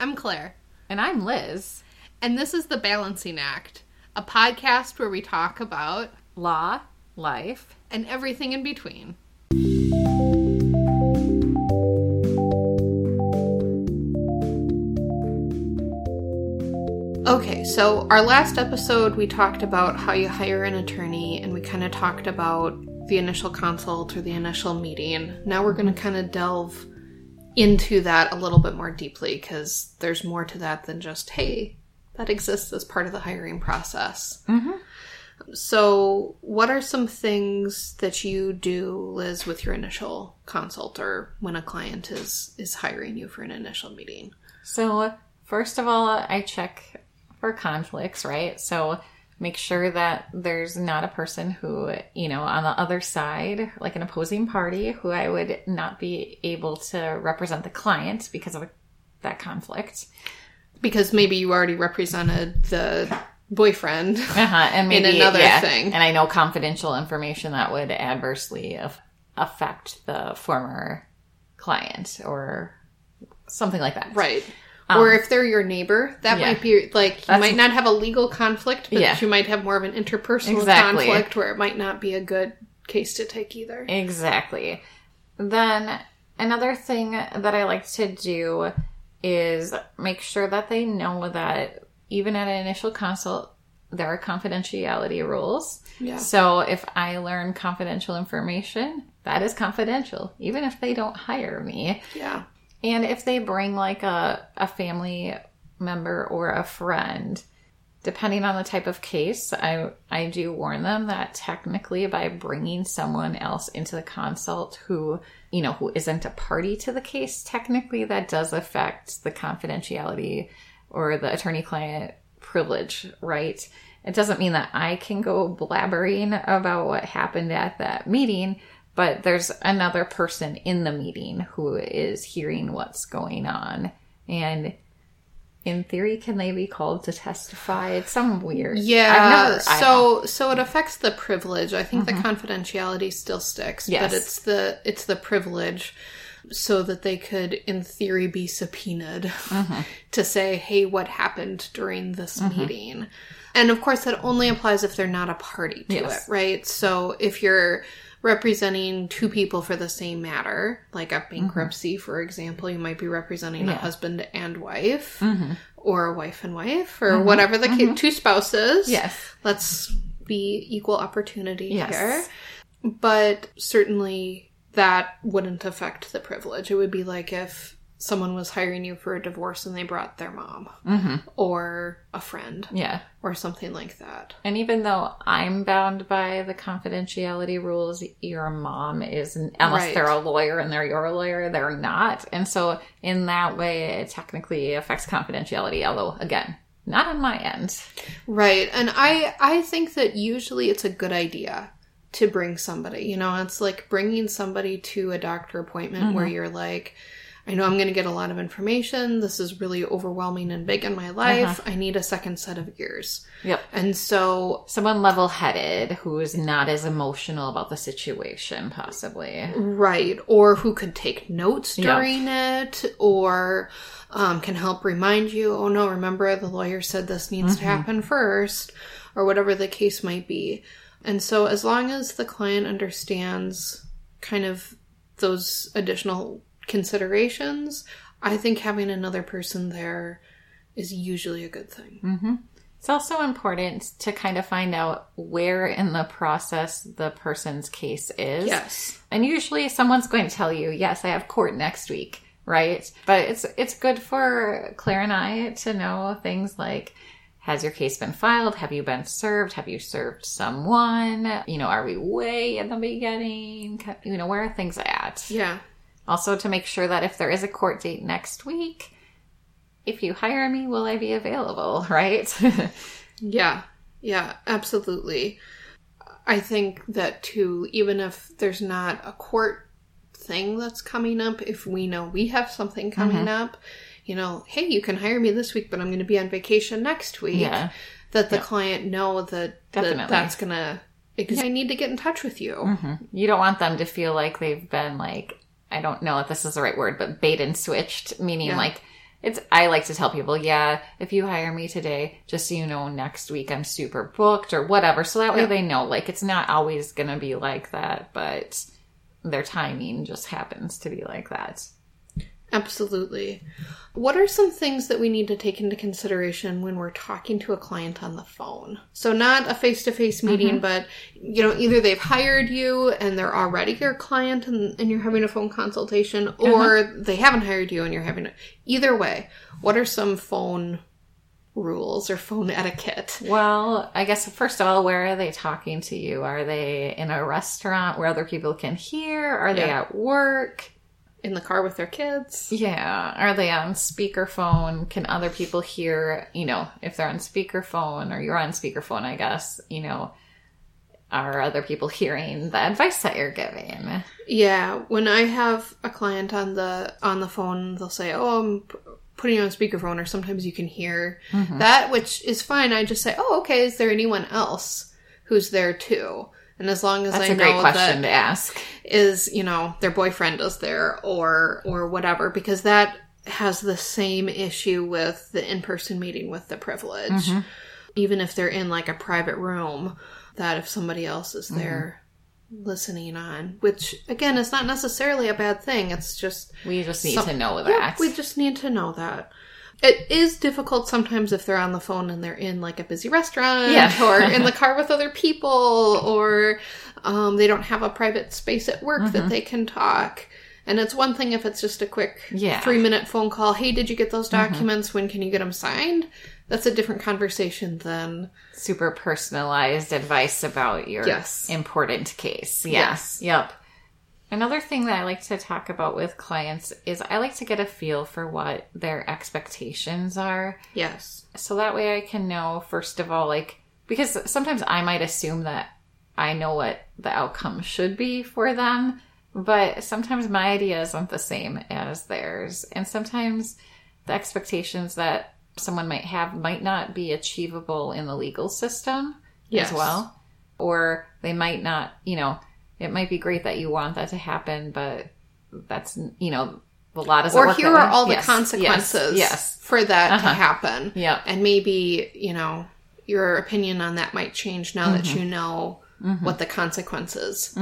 I'm Claire, And I'm Liz. and this is The Balancing Act, a podcast where we talk about Law, life. and everything in between. Okay, so our last episode we talked about how you hire an attorney and we kind of talked about the initial consult or the initial meeting. Now we're going to kind of delve into that a little bit more deeply because there's more to that than just, hey, that exists as part of the hiring process. Mm-hmm. So, what are some things that you do, Liz, with your initial consult or when a client is is hiring you for an initial meeting? So, first of all, I check for conflicts, right? So, make sure that there's not a person who, you know, on the other side, like an opposing party, who I would not be able to represent the client because of that conflict. Because maybe you already represented the boyfriend. Uh-huh. And maybe another yeah, thing. And I know confidential information that would adversely af- affect the former client or something like that. Right. Or if they're your neighbor, that Um, yeah. might be like you That's- might not have a legal conflict, but Yeah. you might have more of an interpersonal Exactly. conflict where it might not be a good case to take either. Exactly. Then another thing that I like to do is make sure that they know that even at an initial consult, there are confidentiality rules. Yeah. So if I learn confidential information, that is confidential, even if they don't hire me. Yeah. And if they bring like a, a family member or a friend, depending on the type of case, I, I do warn them that technically by bringing someone else into the consult who, you know, who isn't a party to the case, technically that does affect the confidentiality or the attorney client privilege, right? It doesn't mean that I can go blabbering about what happened at that meeting, but there's another person in the meeting who is hearing what's going on. And in theory, can they be called to testify? It's some weird. Yeah. I've never- so so it affects the privilege. I think the mm-hmm. confidentiality still sticks, Yes. but it's the it's the privilege so that they could in theory be subpoenaed mm-hmm. to say, "Hey, what happened during this mm-hmm. meeting?" And of course that only applies if they're not a party to Yes. it, right? So if you're representing two people for the same matter, like a mm-hmm. bankruptcy, for example, you might be representing a husband and wife, mm-hmm. or a wife and wife, or mm-hmm. whatever the case, two spouses. Yes. Let's be equal opportunity Yes. here. But certainly that wouldn't affect the privilege. It would be like if someone was hiring you for a divorce and they brought their mom mm-hmm. or a friend Yeah. or something like that. And even though I'm bound by the confidentiality rules, your mom is, unless Right. they're a lawyer and they're your lawyer, they're not. And so in that way, it technically affects confidentiality, although again, not on my end. Right. And I I think that usually it's a good idea to bring somebody. You know, it's like bringing somebody to a doctor appointment where mm-hmm. you're like I know I'm going to get a lot of information. This is really overwhelming and big in my life. I need a second set of ears. Yep. And so Someone level headed who is not as emotional about the situation, possibly. Right. Or who could take notes during it, or um, can help remind you, oh no, remember the lawyer said this needs to happen first, or whatever the case might be. And so, as long as the client understands kind of those additional considerations, I think having another person there is usually a good thing. Mm-hmm. It's also important to kind of find out where in the process the person's case is. Yes. And usually someone's going to tell you, yes, I have court next week, right? But it's it's good for Claire and I to know things like has your case been filed? Have you been served? Have you served someone? You know, are we way in the beginning? You know, where are things at? Yeah. Also, to make sure that if there is a court date next week, if you hire me, will I be available, right? Yeah, yeah, absolutely. I think that too, even if there's not a court thing that's coming up, if we know we have something coming mm-hmm. up, you know, hey, you can hire me this week, but I'm going to be on vacation next week. Yeah. That the client know that, that that's going to, I need to get in touch with you. Mm-hmm. You don't want them to feel like they've been like, I don't know if this is the right word, but bait and switched, meaning Yeah. like it's I like to tell people, yeah, if you hire me today, just so you know, next week I'm super booked or whatever. So that way they know, like it's not always gonna be like that, but their timing just happens to be like that. Absolutely. What are some things that we need to take into consideration when we're talking to a client on the phone? So not a face-to-face meeting, mm-hmm. but you know, either they've hired you and they're already your client and, and you're having a phone consultation, uh-huh. or they haven't hired you and you're having a either way. What are some phone rules or phone etiquette? Well, I guess first of all, where are they talking to you? Are they in a restaurant where other people can hear? Are they at work? In the car with their kids? Yeah. Are they on speakerphone? Can other people hear, you know, if they're on speakerphone or you're on speakerphone, I guess, you know, are other people hearing the advice that you're giving? Yeah, when I have a client on the on the phone, they'll say, "Oh, I'm p- putting you on speakerphone," or sometimes you can hear mm-hmm. that, which is fine. I just say, "Oh, okay. Is there anyone else who's there too?" And as long as That's I a great know question that to ask. is, you know, their boyfriend is there or or whatever, because that has the same issue with the in person meeting with the privilege. Mm-hmm. Even if they're in like a private room, that if somebody else is mm-hmm. there listening on, which again is not necessarily a bad thing. It's just We just need some- to know Yeah, that. we just need to know that. It is difficult sometimes if they're on the phone and they're in like a busy restaurant Yeah. or in the car with other people or um, they don't have a private space at work Mm-hmm. that they can talk. And it's one thing if it's just a quick Yeah. Mm-hmm. three minute phone call. Hey, did you get those documents? When can you get them signed? That's a different conversation than Super personalized advice about your Yes. important case. Yes. Yep. Another thing that I like to talk about with clients is I like to get a feel for what their expectations are. yes, So that way I can know, first of all, like, because sometimes I might assume that I know what the outcome should be for them, but sometimes my ideas aren't the same as theirs. And sometimes the expectations that someone might have might not be achievable in the legal system Yes. as well. Or they might not, you know, it might be great that you want that to happen, but that's, you know, a lot doesn't or here are all the Yes, consequences Yes. yes. for that to Uh-huh. happen. Yeah, And maybe, you know, your opinion on that might change now that Mm-hmm. you know what the consequences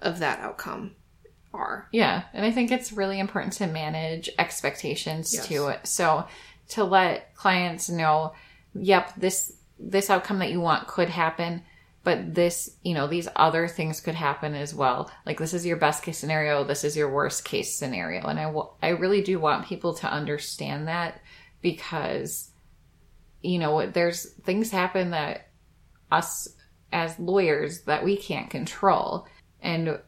of that outcome are. Yeah, and I think it's really important to manage expectations Yes. to it. So to let clients know, yep, this this outcome that you want could happen, but this, you know, these other things could happen as well. Like this is your best case scenario, this is your worst case scenario, and I I really do want people to understand that because you know, there's things happen that us as lawyers that we can't control. And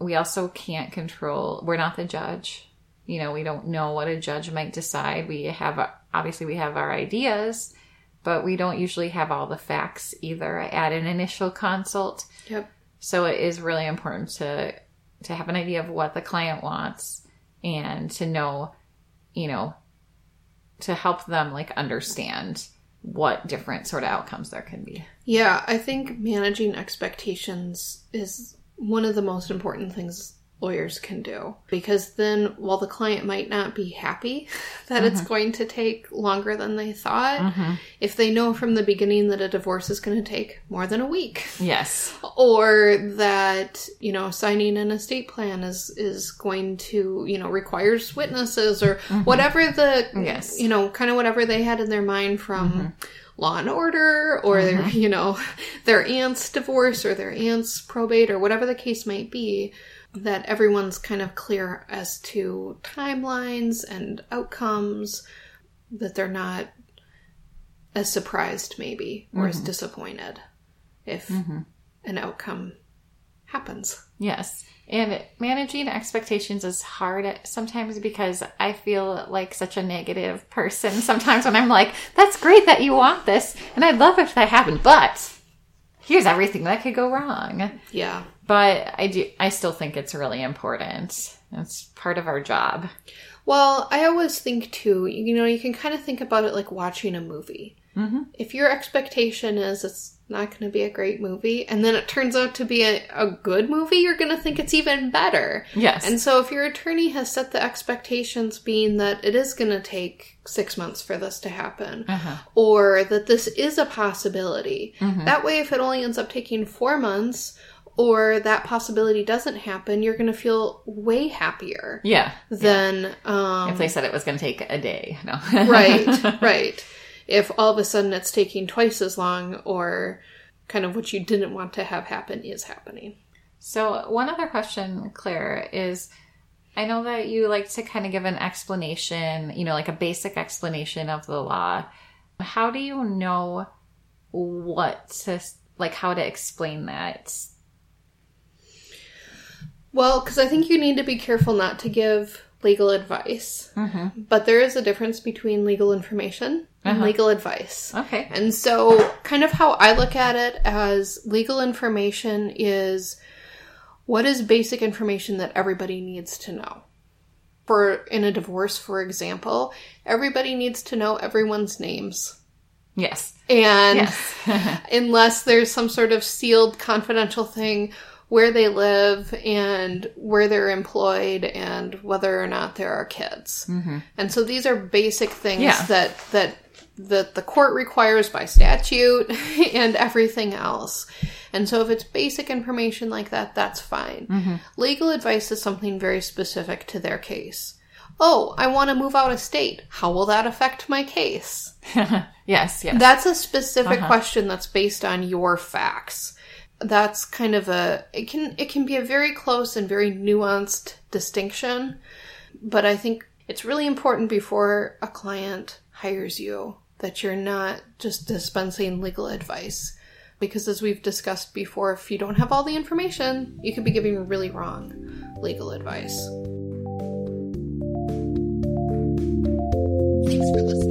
we also can't control we're not the judge you know we don't know what a judge might decide we have obviously we have our ideas but we don't usually have all the facts either. At an initial consult. Yep. so it is really important to to have an idea of what the client wants and to know you know to help them like understand what different sort of outcomes there can be. Yeah, I think managing expectations is one of the most important things lawyers can do. Because then while the client might not be happy that it's mm-hmm. going to take longer than they thought mm-hmm. if they know from the beginning that a divorce is going to take more than a week. Yes. Or that you know signing an estate plan is is going to you know requires witnesses or mm-hmm. whatever the Yes. you know kind of whatever they had in their mind from law and order or their you know their aunt's divorce or their aunt's probate or whatever the case might be that everyone's kind of clear as to timelines and outcomes that they're not as surprised maybe or as mm-hmm. disappointed if mm-hmm. an outcome happens. Yes. And managing expectations is hard sometimes because I feel like such a negative person sometimes when I'm like, that's great that you want this, and I'd love if that happened, but here's everything that could go wrong. Yeah. But I do I still think it's really important. It's part of our job. Well, I always think too, you know, you can kind of think about it like watching a movie. Mm-hmm. If your expectation is it's not going to be a great movie, and then it turns out to be a, a good movie, you're going to think it's even better. Yes. And so if your attorney has set the expectations being that it is going to take six months for this to happen, Uh-huh. or that this is a possibility, Mm-hmm. that way, if it only ends up taking four months, or that possibility doesn't happen, you're going to feel way happier yeah. than um, If they said it was going to take a day. No. right, right. If all of a sudden it's taking twice as long, or kind of what you didn't want to have happen is happening. So, one other question, Claire, is I know that you like to kind of give an explanation, you know, like a basic explanation of the law. How do you know what to, like, how to explain that? Well, because I think you need to be careful not to give legal advice. Mm-hmm. But there is a difference between legal information and Uh-huh. legal advice. Okay. And so, kind of how I look at it as legal information is what is basic information that everybody needs to know. For in a divorce, for example, everybody needs to know everyone's names. Yes. And Yes. unless there's some sort of sealed confidential thing where they live and where they're employed and whether or not there are kids. Mm-hmm. And so these are basic things Yeah. that that that the court requires by statute and everything else. And so if it's basic information like that, that's fine. Mm-hmm. Legal advice is something very specific to their case. Oh, I want to move out of state. How will that affect my case? yes. Yes. That's a specific uh-huh. question that's based on your facts. That's kind of a it can it can be a very close and very nuanced distinction, but I think it's really important before a client hires you that you're not just dispensing legal advice. Because as we've discussed before, if you don't have all the information, you could be giving really wrong legal advice. Thanks for listening.